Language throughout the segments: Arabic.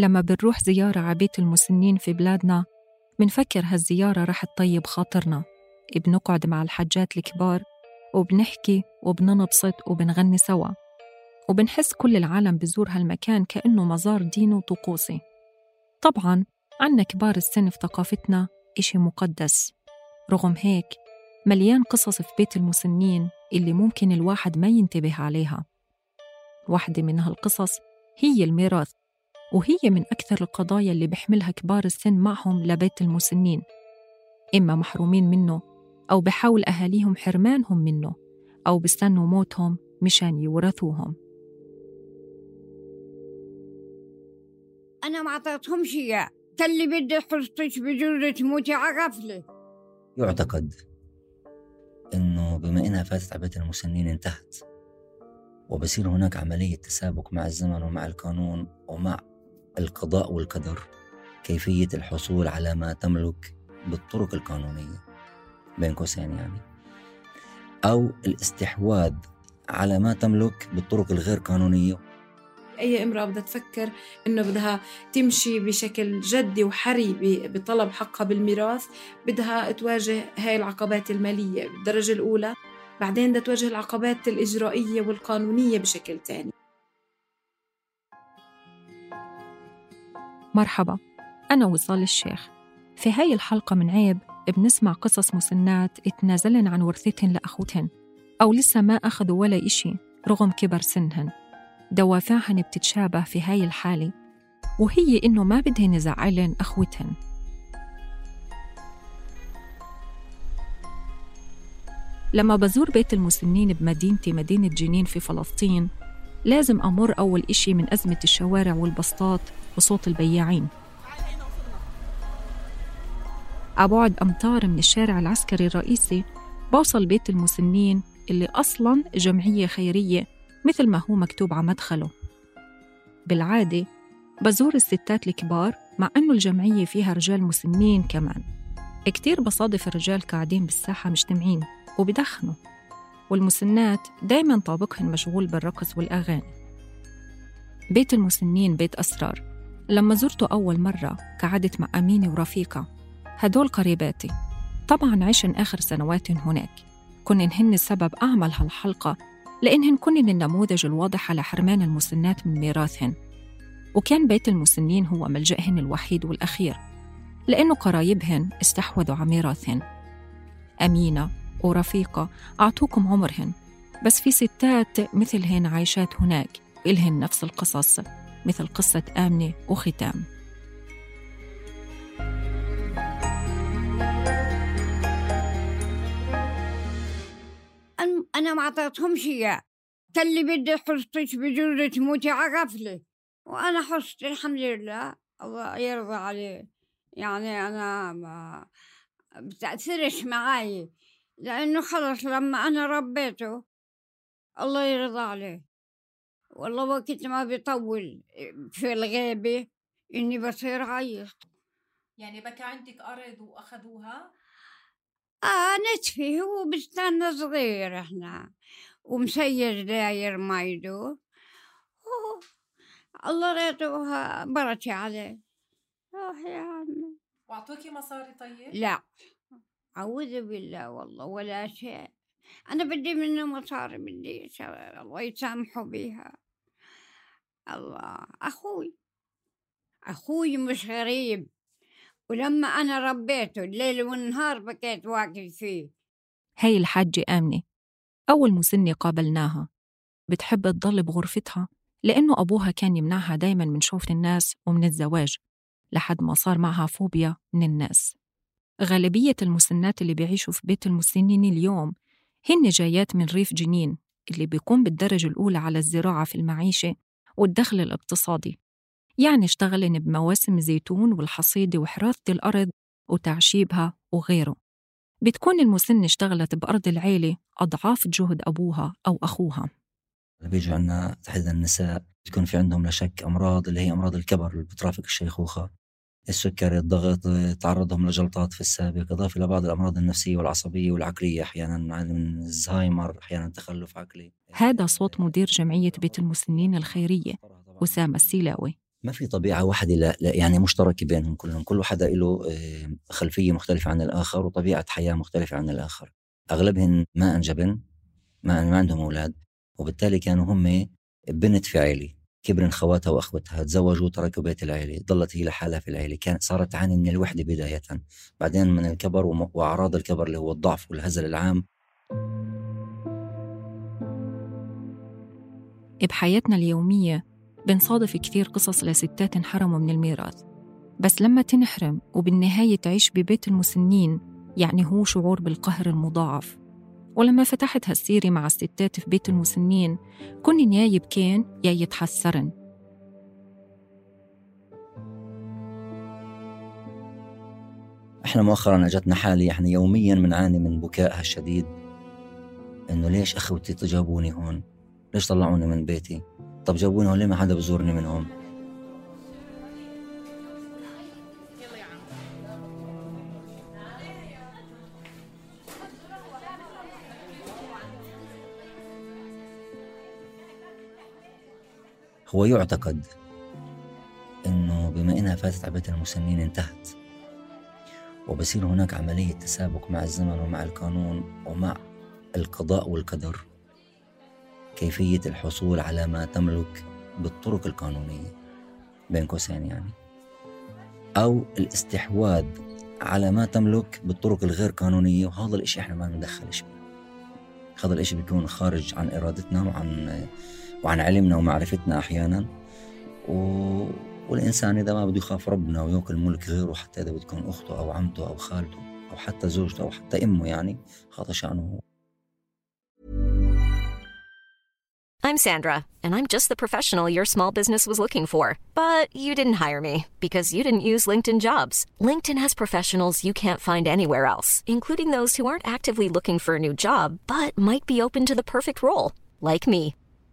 لما بنروح زيارة على بيت المسنين في بلادنا بنفكر هالزيارة رح تطيب خاطرنا. بنقعد مع الحجات الكبار وبنحكي وبننبسط وبنغني سوا. وبنحس كل العالم بزور هالمكان كأنه مزار ديني وطقوسي. طبعا عنا كبار السن في ثقافتنا إشي مقدس. رغم هيك مليان قصص في بيت المسنين اللي ممكن الواحد ما ينتبه عليها. واحدة من هالقصص هي الميراث. وهي من أكثر القضايا اللي بيحملها كبار السن معهم لبيت المسنين إما محرومين منه أو بحاول أهاليهم حرمانهم منه أو بستنوا موتهم مشان يورثوهم. أنا ما أعطيتهمش إياه. كان اللي بدي حرصتك بجرة تموتي على غفلة يعتقد إنه بما إنها فاتت على بيت المسنين انتهت وبصير هناك عملية تسابق مع الزمن ومع القانون ومع القضاء والقدر كيفية الحصول على ما تملك بالطرق القانونية بين قوسين يعني أو الاستحواذ على ما تملك بالطرق الغير قانونية. أي امرأة بدها تفكر إنه بدها تمشي بشكل جدي وحري بطلب حقها بالميراث بدها تواجه هاي العقبات المالية بالدرجة الأولى بعدين بدها تواجه العقبات الإجرائية والقانونية بشكل تاني. مرحبا أنا وصال الشيخ. في هاي الحلقة من عيب بنسمع قصص مسنات اتنازلن عن ورثتهن لأخوتهن أو لسه ما أخذوا ولا إشي رغم كبر سنهن. دوافعهن بتتشابه في هاي الحالة وهي إنه ما بدهن يزعلن أخوتهن. لما بزور بيت المسنين بمدينتي مدينة جنين في فلسطين لازم أمر أول إشي من أزمة الشوارع والبسطات وصوت البياعين. أبعد أمتار من الشارع العسكري الرئيسي بوصل بيت المسنين اللي أصلاً جمعية خيرية مثل ما هو مكتوب على مدخله. بالعادة بزور الستات الكبار مع أنه الجمعية فيها رجال مسنين كمان. كتير بصادف الرجال قاعدين بالساحة مجتمعين وبدخنوا والمسنات دايما طابقهن مشغول بالرقص والأغاني. بيت المسنين بيت أسرار. لما زرته أول مرة قعدت مع أمينة ورفيقة هدول قريباتي. طبعا عشن آخر سنوات هناك. كنن هن السبب أعمل هالحلقة لأنهن كنن النموذج الواضح على حرمان المسنات من ميراثهن. وكان بيت المسنين هو ملجأهن الوحيد والأخير لأنه قرايبهن استحوذوا على ميراثهن. أمينة ورفيقة أعطوكم عمرهن بس في ستات مثلهن عايشات هناك إلهن نفس القصص. مثل قصة آمنة وختام. أنا- ما أعطيتهمش إياه كان اللي بدي حرصتك بجرة تموتي على غفلة وأنا حرصت الحمد لله. الله يرضى عليه. يعني أنا ما بتأثرش معي لأنه خلص لما أنا ربيته. الله يرضى عليه. والله وقت ما بيطول في الغيبة إني بصير عيط يعني بكى عندك أرض وأخذوها؟ آه نتفي هو بستان صغير إحنا ومسير داير مايدو الله ريتوها بركة عليه. روح يا عمي. وأعطوكي مصاري طيب؟ لا أعوذ بالله والله ولا شيء. أنا بدي منه مصاري بدي الله يسامحوا بيها. الله أخوي أخوي مش غريب. ولما أنا ربيته الليل والنهار بكيت واقف فيه. هاي الحاجة آمنة. أول مسنة قابلناها. بتحب تضل بغرفتها؟ لأنه أبوها كان يمنعها دايما من شوف الناس ومن الزواج لحد ما صار معها فوبيا من الناس. غالبية المسنات اللي بيعيشوا في بيت المسنين اليوم هن جايات من ريف جنين اللي بيقوم بالدرجة الأولى على الزراعة في المعيشة والدخل الاقتصادي. يعني اشتغلن بمواسم الزيتون والحصيدة وحراثة الأرض وتعشيبها وغيره. بتكون المسنة اشتغلت بأرض العيلة أضعاف جهد أبوها أو أخوها. بيجوا عنا تحديدا النساء بتكون في عندهم لا شك أمراض اللي هي أمراض الكبر اللي بترافق الشيخوخة. السكري الضغط تعرضهم لجلطات في السابق إضافة إلى بعض الأمراض النفسية والعصبية والعقلية أحيانا من الزهايمر أحيانا تخلف عقلي. هذا صوت مدير جمعية بيت المسنين الخيرية أسامة السيلاوي. ما في طبيعة واحدة لا, لا يعني مشتركة بينهم كلهم كل حدا له خلفية مختلفة عن الآخر وطبيعة حياة مختلفة عن الآخر. أغلبهم ما أنجبن ما, ما عندهم أولاد وبالتالي كانوا هم بنت في عيلة. كبرن خواتها وأخوتها تزوجوا وتركوا بيت العيلة ضلت هي لحالها في العيلة كانت صارت تعاني من الوحدة بداية. بعدين من الكبر وأعراض الكبر اللي هو الضعف والهزل العام. بحياتنا اليومية بنصادف كثير قصص لستات انحرموا من الميراث. بس لما تنحرم وبالنهاية تعيش ببيت المسنين يعني هو شعور بالقهر المضاعف. ولما فتحت هالسيرة مع الستات في بيت المسنين كن يا يبكين يا يتحسرن إحنا مؤخرا أجتنا حالة إحنا يوميا بنعاني من بكائها الشديد إنه ليش أخوتي جابوني هون؟ ليش طلعوني من بيتي؟ طب جابوني هون ليه ما حدا بزورني منهم؟ هو يعتقد إنه بما إنها فاتت على بيت المسنين انتهت وبصير هناك عملية تسابق مع الزمن ومع القانون ومع القضاء والقدر كيفية الحصول على ما تملك بالطرق القانونية بين قوسين يعني أو الاستحواذ على ما تملك بالطرق الغير قانونية وهذا الإشي إحنا ما ندخلش هذا الإشي بيكون خارج عن إرادتنا وعن وعن علمنا ومعرفتنا أحيانا و... والإنسان إذا ما بده يخاف ربنا وياكل ملك غيره حتى إذا بتكون أخته أو عمته أو خالته أو حتى زوجته أو حتى أمه يعني هذا شأنه I'm Sandra, and I'm just the professional your small business was looking for. But you didn't hire me because you didn't use LinkedIn jobs. LinkedIn has professionals you can't find anywhere else, including those who aren't actively looking for a new job but might be open to the perfect role, like me.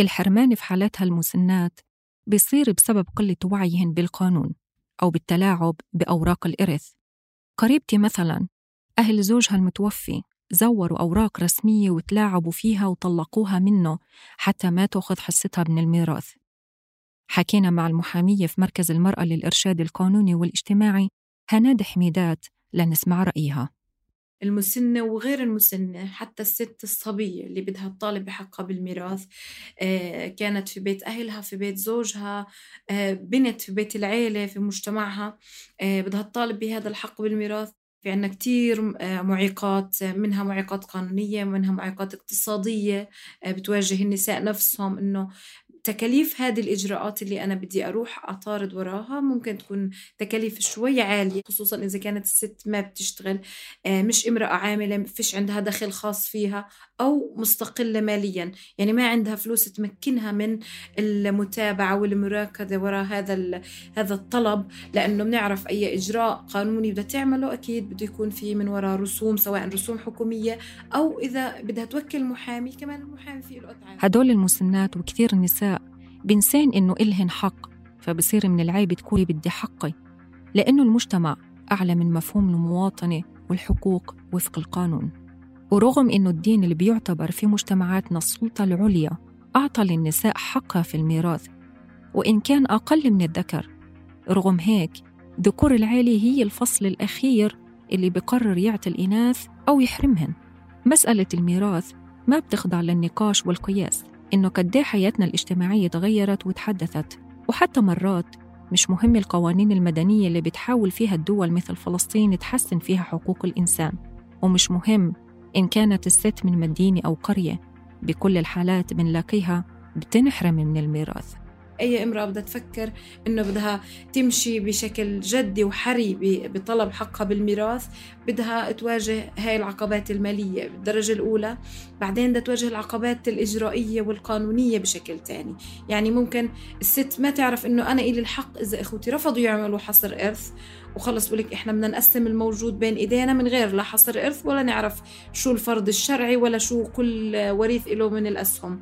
الحرمان في حالاتها المسنات بيصير بسبب قلة وعيهن بالقانون أو بالتلاعب بأوراق الإرث. قريبتي مثلا أهل زوجها المتوفي زوروا أوراق رسمية وتلاعبوا فيها وطلقوها منه حتى ما تأخذ حصتها من الميراث. حكينا مع المحامية في مركز المرأة للإرشاد القانوني والاجتماعي هناد حميدات لنسمع رأيها. المسنة وغير المسنة حتى الست الصبية اللي بدها تطالب بحقها بالميراث آه، كانت في بيت أهلها في بيت زوجها آه، بنت في بيت العيلة في مجتمعها آه، بدها تطالب بهذا الحق بالميراث. في عنا كتير معيقات منها معيقات قانونية منها معيقات اقتصادية بتواجه النساء نفسهم إنه تكاليف هذه الإجراءات اللي أنا بدي أروح أطارد وراها ممكن تكون تكاليف شوي عالية خصوصا إذا كانت الست ما بتشتغل آه، مش امرأة عاملة فيش عندها دخل خاص فيها أو مستقلة ماليا. يعني ما عندها فلوس تمكنها من المتابعة والمراكزة وراء هذا هذا الطلب لأنه بنعرف أي إجراء قانوني بدها تعمله أكيد بده يكون في من وراء رسوم سواء رسوم حكومية أو إذا بدها توكل محامي كمان المحامي فيه له هدول المسنات وكثير النساء بنسين إنه إلهن حق فبصير من العيب تقولي بدي حقي. لأنه المجتمع أعلى من مفهوم المواطنة والحقوق وفق القانون. ورغم إنه الدين اللي بيعتبر في مجتمعاتنا السلطة العليا أعطى للنساء حقها في الميراث وإن كان أقل من الذكر. رغم هيك ذكور العيلة هي الفصل الأخير اللي بقرر يعطي الإناث أو يحرمهن. مسألة الميراث ما بتخضع للنقاش والقياس. إنه قد حياتنا الاجتماعية تغيرت وتحدثت وحتى مرات مش مهم القوانين المدنية اللي بتحاول فيها الدول مثل فلسطين تحسن فيها حقوق الإنسان ومش مهم إن كانت الست من مدينة أو قرية بكل الحالات بنلاقيها بتنحرم من الميراث. أي امرأة بدها تفكر إنه بدها تمشي بشكل جدي وحري بطلب حقها بالميراث بدها تواجه هاي العقبات المالية بالدرجة الأولى. بعدين بدها تواجه العقبات الإجرائية والقانونية بشكل تاني. يعني ممكن الست ما تعرف إنه أنا إلي الحق إذا إخوتي رفضوا يعملوا حصر إرث وخلص بقولك إحنا بدنا نقسم الموجود بين إيدينا من غير لا حصر إرث ولا نعرف شو الفرض الشرعي ولا شو كل وريث له من الأسهم.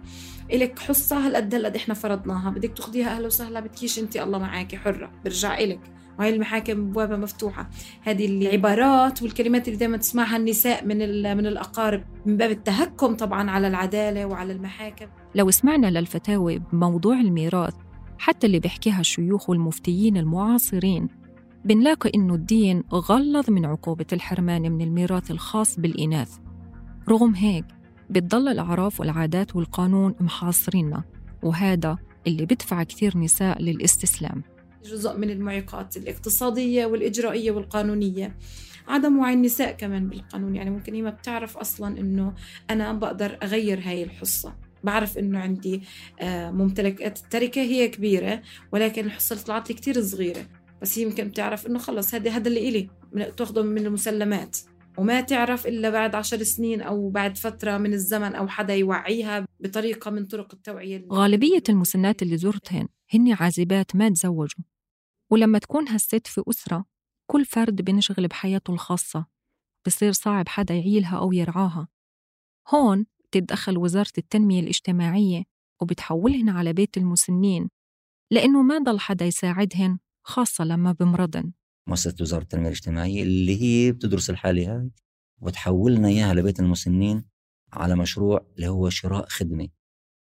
إلك حصة هالقد هالقد إحنا فرضناها. بدك تاخذيها أهلا وسهلا بدكيش أنت الله معك حرة. برجع إلك وهي المحاكم بوابة مفتوحة. هذه العبارات والكلمات اللي دائما تسمعها النساء من من الأقارب. من باب التهكم طبعا على العدالة وعلى المحاكم. لو سمعنا للفتاوى بموضوع الميراث حتى اللي بيحكيها الشيوخ والمفتيين المعاصرين بنلاقي إنه الدين غلظ من عقوبة الحرمان من الميراث الخاص بالإناث. رغم هيك بتضل الأعراف والعادات والقانون محاصريننا وهذا اللي بدفع كثير نساء للاستسلام. جزء من المعيقات الاقتصادية والإجرائية والقانونية. عدم وعي النساء كمان بالقانون يعني ممكن هي ما بتعرف أصلا إنه أنا بقدر أغير هاي الحصة. بعرف إنه عندي آه، ممتلكات التركة هي كبيرة ولكن الحصة اللي طلعت لي كتير صغيرة. بس هي يمكن بتعرف إنه خلص هذا هذا اللي إلي تاخده من المسلمات. وما تعرف إلا بعد عشر سنين أو بعد فترة من الزمن أو حدا يوعيها بطريقة من طرق التوعية غالبية المسنات اللي زرتهن هن عازبات ما تزوجوا. ولما تكون هالست في أسرة كل فرد بنشغل بحياته الخاصة. بصير صعب حدا يعيلها أو يرعاها. هون تتدخل وزارة التنمية الاجتماعية وبتحولهن على بيت المسنين لأنه ما ضل حدا يساعدهن خاصة لما بمرضن. مؤسسة وزارة التنمية الاجتماعية اللي هي بتدرس الحالة هاي وتحولنا إياها لبيت المسنين على مشروع اللي هو شراء خدمة.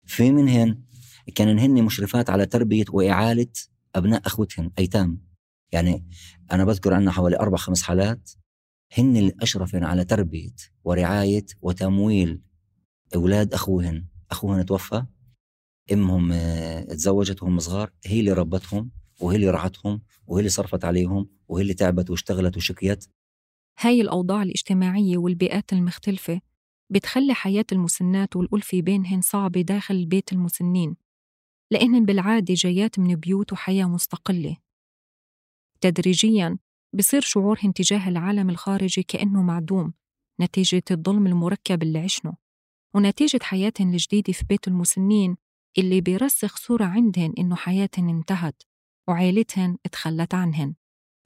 في منهن كانن هن مشرفات على تربية وإعالة أبناء أخوتهن أيتام. يعني أنا بذكر عنا حوالي أربع خمس حالات هن اللي أشرفن على تربية ورعاية وتمويل أولاد أخوهن. أخوهن توفى أمهم آه، تزوجت وهم صغار هي اللي ربتهم. وهي اللي رعتهم وهي اللي صرفت عليهم وهي اللي تعبت واشتغلت وشكيت. هاي الأوضاع الاجتماعية والبيئات المختلفة بتخلي حياة المسنات والألفة بينهن صعبة داخل بيت المسنين لأنهن بالعادة جايات من بيوت وحياة مستقلة. تدريجياً بصير شعورهن تجاه العالم الخارجي كأنه معدوم نتيجة الظلم المركب اللي عشنه ونتيجة حياتهن الجديدة في بيت المسنين اللي بيرسخ صورة عندهن إنه حياتهن انتهت. وعيلتهن تخلت عنهن.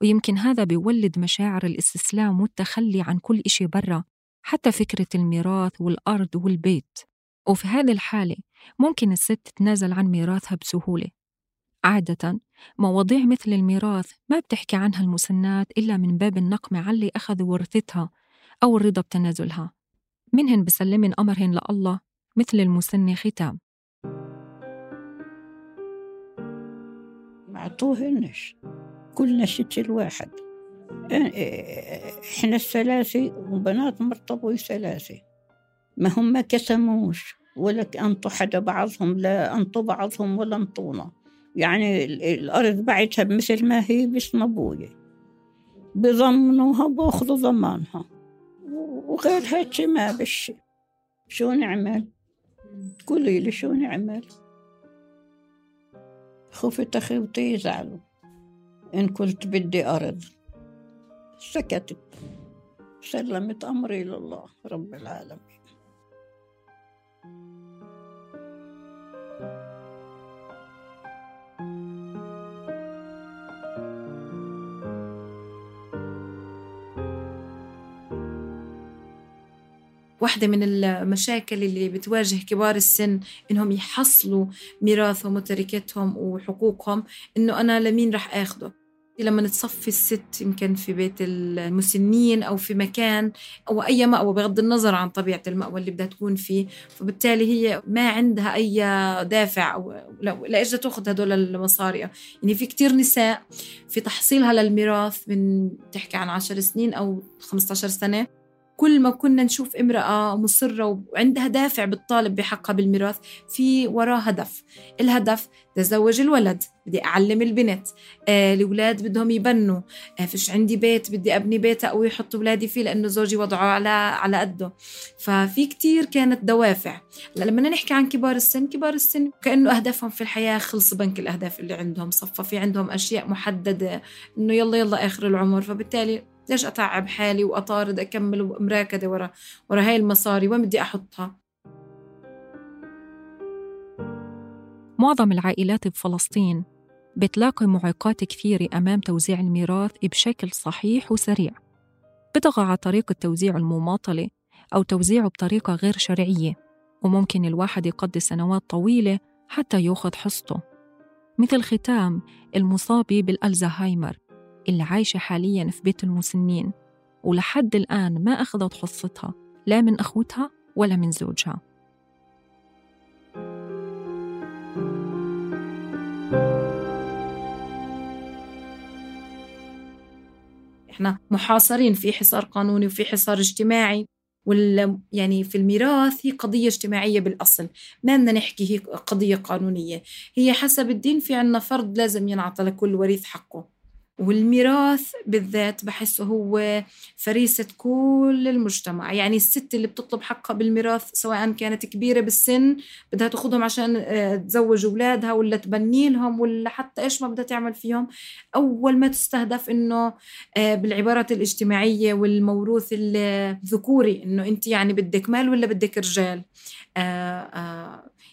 ويمكن هذا بيولد مشاعر الاستسلام والتخلي عن كل إشي برا حتى فكرة الميراث والأرض والبيت. وفي هذه الحالة ممكن الست تتنازل عن ميراثها بسهولة. عادة مواضيع مثل الميراث ما بتحكي عنها المسنات إلا من باب النقمة على اللي أخذوا ورثتها أو الرضا بتنازلها. منهن بسلمن أمرهن لله مثل المسنة ختام. أعطوهنش كلنا ست الواحد. إحنا الثلاثة وبنات مرتبوا ثلاثة ما هم ما كسموش ولا أنطوا حدا بعضهم لا أنطوا بعضهم ولا أنطونا. يعني الأرض بعتها مثل ما هي باسم أبوي بضمنوها بأخذوا ضمانها. وغير هيك ما بشي. شو نعمل؟ قولي لي شو نعمل؟ خفت أخوتي يزعلوا. إن كنت بدي أرض. سكتت. سلمت أمري لله رب العالمين. واحدة من المشاكل اللي بتواجه كبار السن إنهم يحصلوا ميراثهم وتركتهم وحقوقهم إنه أنا لمين رح آخده؟ لما نتصفي الست يمكن في بيت المسنين أو في مكان أو أي مأوى بغض النظر عن طبيعة المأوى اللي بدها تكون فيه. فبالتالي هي ما عندها أي دافع أو لإيش تأخذ هدول المصاري. يعني في كتير نساء في تحصيلها للميراث من تحكي عن عشر سنين أو 15 سنة كل ما كنا نشوف امرأة مصرة وعندها دافع بالطالب بحقها بالميراث في وراه هدف. الهدف تزوج الولد بدي أعلم البنت. آه الأولاد بدهم يبنوا. آه فيش عندي بيت بدي أبني بيت أو يحط أولادي فيه لأنه زوجي وضعه على على قده. ففي كتير كانت دوافع. لما نحكي عن كبار السن كبار السن كأنه أهدافهم في الحياة خلص بنك الأهداف اللي عندهم. صفى في عندهم أشياء محددة إنه يلا يلا آخر العمر. فبالتالي ليش أتعب حالي وأطارد أكمل مراكدة ورا ورا هاي المصاري؟ وين بدي أحطها؟ معظم العائلات بفلسطين بتلاقي معيقات كثيرة أمام توزيع الميراث بشكل صحيح وسريع. بتغى على طريقة توزيع المماطلة أو توزيعه بطريقة غير شرعية وممكن الواحد يقضي سنوات طويلة حتى يأخذ حصته. مثل ختام المصابة بالألزهايمر اللي عايشة حاليا في بيت المسنين ولحد الآن ما أخذت حصتها لا من أخوتها ولا من زوجها. إحنا محاصرين في حصار قانوني وفي حصار اجتماعي وال يعني في الميراث هي قضية اجتماعية بالأصل. ما بدنا نحكي هي قضية قانونية. هي حسب الدين في عنا فرض لازم ينعطى لكل وريث حقه. والميراث بالذات بحسه هو فريسة كل المجتمع. يعني الست اللي بتطلب حقها بالميراث سواء كانت كبيرة بالسن بدها تاخذهم عشان آه، تزوج أولادها ولا تبني لهم ولا حتى إيش ما بدها تعمل فيهم أول ما تستهدف إنه آه، بالعبارات الاجتماعية والموروث الذكوري إنه أنت يعني بدك مال ولا بدك رجال.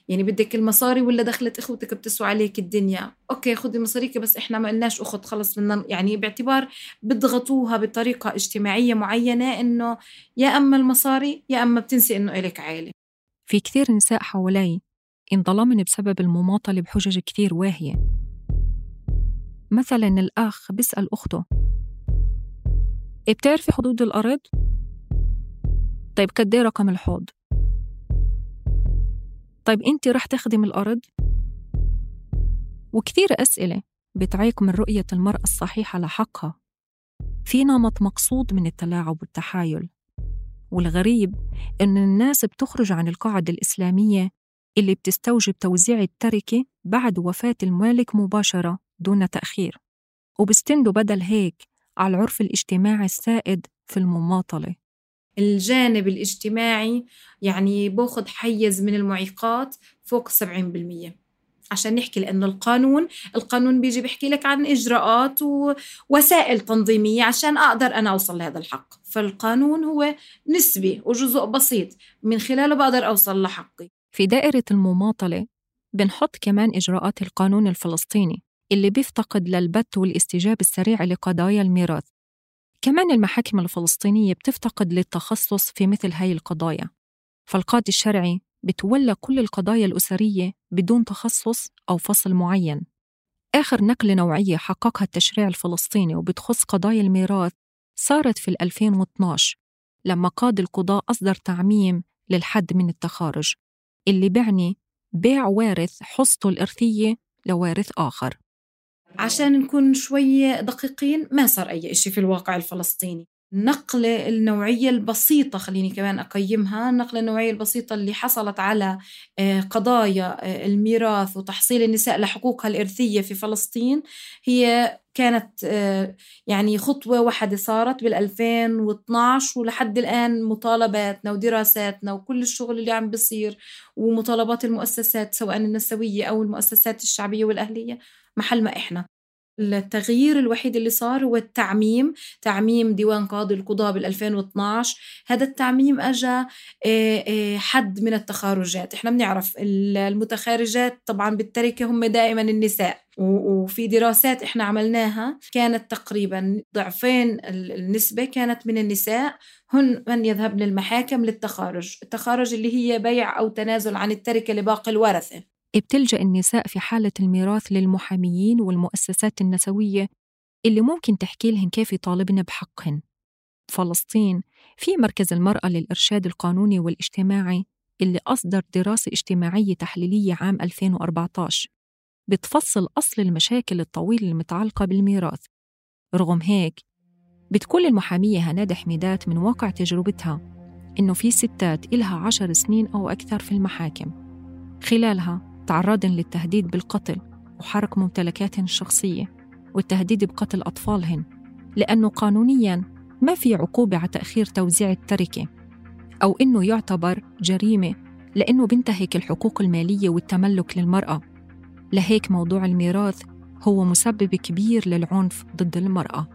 يعني بدك المصاري ولا دخلت أخوتك بتسوى عليك الدنيا أوكي خذي مصاريك بس إحنا ما قلناش أخت خلص بدنا يعني باعتبار بضغطوها بطريقة اجتماعية معينة إنه يا أما المصاري يا أما بتنسي إنه إلك عائلة في كثير نساء حوالي انظلمن بسبب المماطلة بحجج كثير واهية مثلا الأخ بيسأل أخته إيه بتعرفي حدود الأرض؟ طيب قد رقم الحوض؟ طيب أنت رح تخدم الأرض؟ وكثير أسئلة بتعيق من رؤية المرأة الصحيحة لحقها. في نمط مقصود من التلاعب والتحايل. والغريب إن الناس بتخرج عن القاعدة الإسلامية اللي بتستوجب توزيع التركة بعد وفاة المالك مباشرة دون تأخير. وبستندوا بدل هيك على العرف الاجتماعي السائد في المماطلة. الجانب الاجتماعي يعني باخذ حيز من المعيقات فوق 70% عشان نحكي لأنه القانون القانون بيجي بيحكي لك عن إجراءات ووسائل تنظيمية عشان أقدر أنا أوصل لهذا الحق. فالقانون هو نسبي وجزء بسيط. من خلاله بقدر أوصل لحقي. في دائرة المماطلة بنحط كمان إجراءات القانون الفلسطيني اللي بيفتقد للبت والاستجابة السريعة لقضايا الميراث. كمان المحاكم الفلسطينية بتفتقد للتخصص في مثل هاي القضايا. فالقاضي الشرعي بتولى كل القضايا الأسرية بدون تخصص أو فصل معين. آخر نقلة نوعية حققها التشريع الفلسطيني وبتخص قضايا الميراث صارت في 2012 لما قاضي القضاء أصدر تعميم للحد من التخارج اللي بعني بيع وارث حصته الإرثية لوارث آخر. عشان نكون شوي دقيقين ما صار أي إشي في الواقع الفلسطيني. النقلة النوعية البسيطة خليني كمان أقيمها النقلة النوعية البسيطة اللي حصلت على آه، قضايا آه، الميراث وتحصيل النساء لحقوقها الإرثية في فلسطين هي كانت آه، يعني خطوة واحدة صارت بال 2012 ولحد الآن مطالباتنا ودراساتنا وكل الشغل اللي عم بصير ومطالبات المؤسسات سواء النسوية أو المؤسسات الشعبية والأهلية محل ما إحنا. التغيير الوحيد اللي صار هو التعميم تعميم ديوان قاضي القضاء بال 2012 هذا التعميم اجى حد من التخارجات. إحنا بنعرف المتخارجات طبعا بالتركة هم دائما النساء. وفي دراسات إحنا عملناها كانت تقريبا ضعفين النسبة كانت من النساء. هن من يذهبن للمحاكم للتخارج. التخارج اللي هي بيع أو تنازل عن التركة لباقي الورثة. بتلجأ النساء في حالة الميراث للمحاميين والمؤسسات النسوية اللي ممكن تحكي لهن كيف يطالبن بحقهن. فلسطين في مركز المرأة للإرشاد القانوني والاجتماعي اللي أصدر دراسة اجتماعية تحليلية عام 2014 بتفصل أصل المشاكل الطويلة المتعلقة بالميراث. رغم هيك بتقول المحامية هناد حميدات من واقع تجربتها إنه في ستات إلها عشر سنين أو أكثر في المحاكم. خلالها تعرضن للتهديد بالقتل وحرق ممتلكاتهن الشخصية والتهديد بقتل أطفالهن لأنه قانونياً ما في عقوبة على تأخير توزيع التركة أو إنه يعتبر جريمة لأنه بينتهك الحقوق المالية والتملك للمرأة. لهيك موضوع الميراث هو مسبب كبير للعنف ضد المرأة.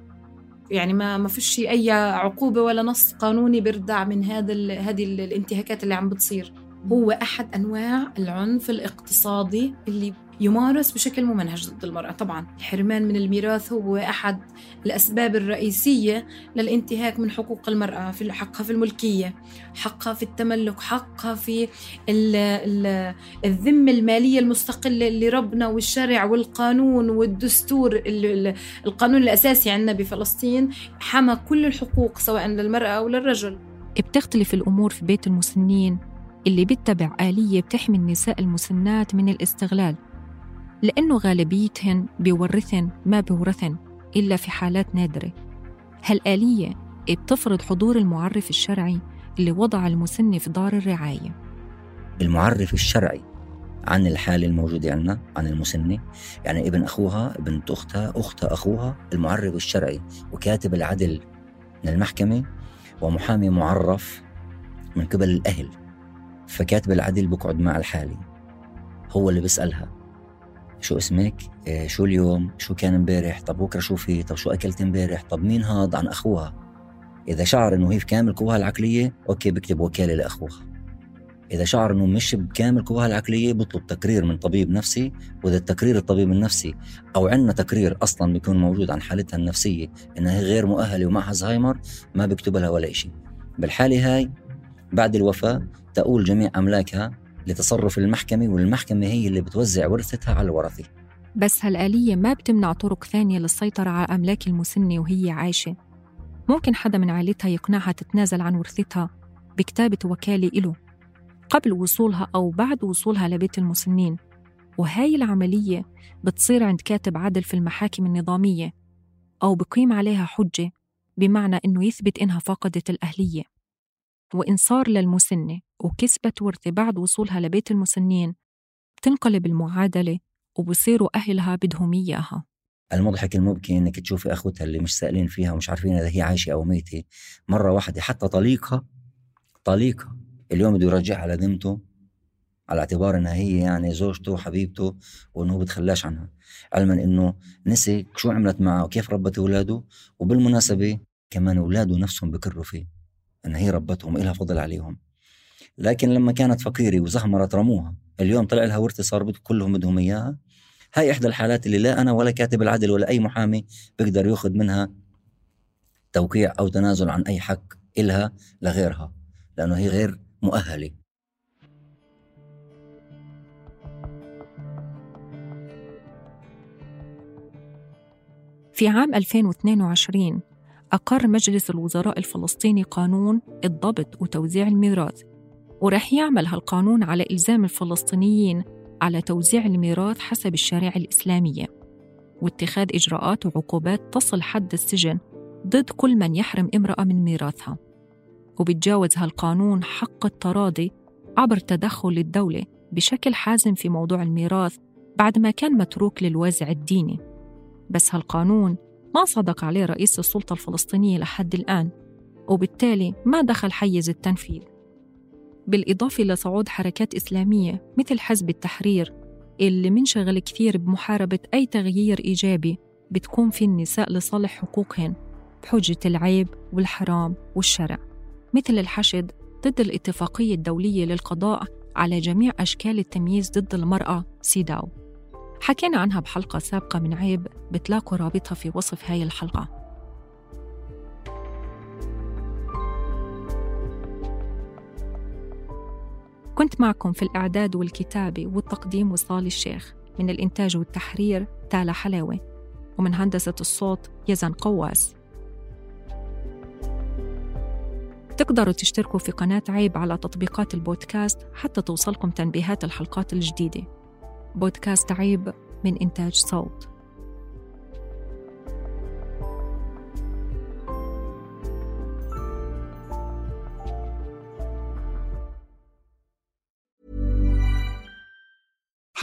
يعني ما ما فيش أي عقوبة ولا نص قانوني بيردع من هذا هذه الانتهاكات اللي عم بتصير. هو أحد أنواع العنف الاقتصادي اللي يمارس بشكل ممنهج ضد المرأة. طبعا الحرمان من الميراث هو أحد الأسباب الرئيسية للانتهاك من حقوق المرأة في حقها في الملكية حقها في التملك حقها في الذمة المالية المستقلة اللي ربنا والشرع والقانون والدستور القانون الأساسي عندنا بفلسطين حمى كل الحقوق سواء للمرأة أو للرجل. بتختلف الأمور في بيت المسنين. اللي بيتبع آلية بتحمي النساء المسنات من الاستغلال. لأنه غالبيتهن بيورثن ما بيورثن إلا في حالات نادرة. هالآلية بتفرض حضور المعرف الشرعي اللي وضع المسن في دار الرعاية. المعرف الشرعي عن الحالة الموجودة عندنا عن المسنة يعني ابن أخوها بنت أختها أختها أخوها المعرف الشرعي وكاتب العدل من المحكمة ومحامي معرف من قبل الأهل. فكاتب العدل بقعد مع الحالة هو اللي بيسألها شو اسمك؟ إيه شو اليوم؟ شو كان امبارح؟ طب بكرة شو في؟ طب شو أكلت امبارح؟ طب مين هاد عن أخوها؟ إذا شعر إنه هي في كامل قواها العقلية أوكي بكتب وكالة لأخوها. إذا شعر إنه مش بكامل قواها العقلية بطلب تقرير من طبيب نفسي وإذا التقرير الطبيب النفسي أو عندنا تقرير أصلا بيكون موجود عن حالتها النفسية إنها غير مؤهلة ومعها زهايمر ما بيكتب لها ولا شيء. بالحالة هاي بعد الوفاة تؤول جميع أملاكها لتصرف المحكمة والمحكمة هي اللي بتوزع ورثتها على الورثة بس هالآلية ما بتمنع طرق ثانية للسيطرة على أملاك المسنة وهي عايشة. ممكن حدا من عائلتها يقنعها تتنازل عن ورثتها بكتابة وكالة إله قبل وصولها أو بعد وصولها لبيت المسنين. وهاي العملية بتصير عند كاتب عدل في المحاكم النظامية أو بقيم عليها حجة بمعنى إنه يثبت إنها فقدت الأهلية. وإن صار للمسنة وكسبت ورثة بعد وصولها لبيت المسنين. بتنقلب المعادلة وبصيروا أهلها بدهم إياها. المضحك المبكي إنك تشوفي أخوتها اللي مش سائلين فيها ومش عارفين إذا هي عايشة أو ميتة مرة واحدة حتى طليقها طليقها اليوم بده يرجعها على ذمته على اعتبار إنها هي يعني زوجته وحبيبته وإنه بتخلاش عنها. علما إنه نسي شو عملت معه وكيف ربت أولاده وبالمناسبة كمان أولاده نفسهم بكروا فيه. انها هي ربتهم وإلها فضل عليهم. لكن لما كانت فقيرة وزهمرت رموها اليوم طلع لها ورثة صار كلهم بدهم إياها. هاي إحدى الحالات اللي لا أنا ولا كاتب العدل ولا أي محامي بيقدر يأخذ منها توقيع أو تنازل عن أي حق إلها لغيرها لأنه هي غير مؤهلة. في عام 2022 أقر مجلس الوزراء الفلسطيني قانون الضبط وتوزيع الميراث ورح يعمل هالقانون على إلزام الفلسطينيين على توزيع الميراث حسب الشريعة الإسلامية. واتخاذ إجراءات وعقوبات تصل حد السجن ضد كل من يحرم امرأة من ميراثها. وبتجاوز هالقانون حق التراضي عبر تدخل الدولة بشكل حازم في موضوع الميراث بعد ما كان متروك للوازع الديني. بس هالقانون ما صدق عليه رئيس السلطة الفلسطينية لحد الآن وبالتالي ما دخل حيز التنفيذ. بالإضافة لصعود حركات إسلامية مثل حزب التحرير اللي منشغل كثير بمحاربة أي تغيير إيجابي بتكون في النساء لصالح حقوقهن بحجة العيب والحرام والشرع. مثل الحشد ضد الاتفاقية الدولية للقضاء على جميع أشكال التمييز ضد المرأة سيداو حكينا عنها بحلقة سابقة من عيب بتلاقوا رابطها في وصف هاي الحلقة. كنت معكم في الإعداد والكتابة والتقديم وصال الشيخ من الإنتاج والتحرير تالا حلاوة ومن هندسة الصوت يزن قواس. تقدروا تشتركوا في قناة عيب على تطبيقات البودكاست حتى توصلكم تنبيهات الحلقات الجديدة. بودكاست عيب من إنتاج صوت.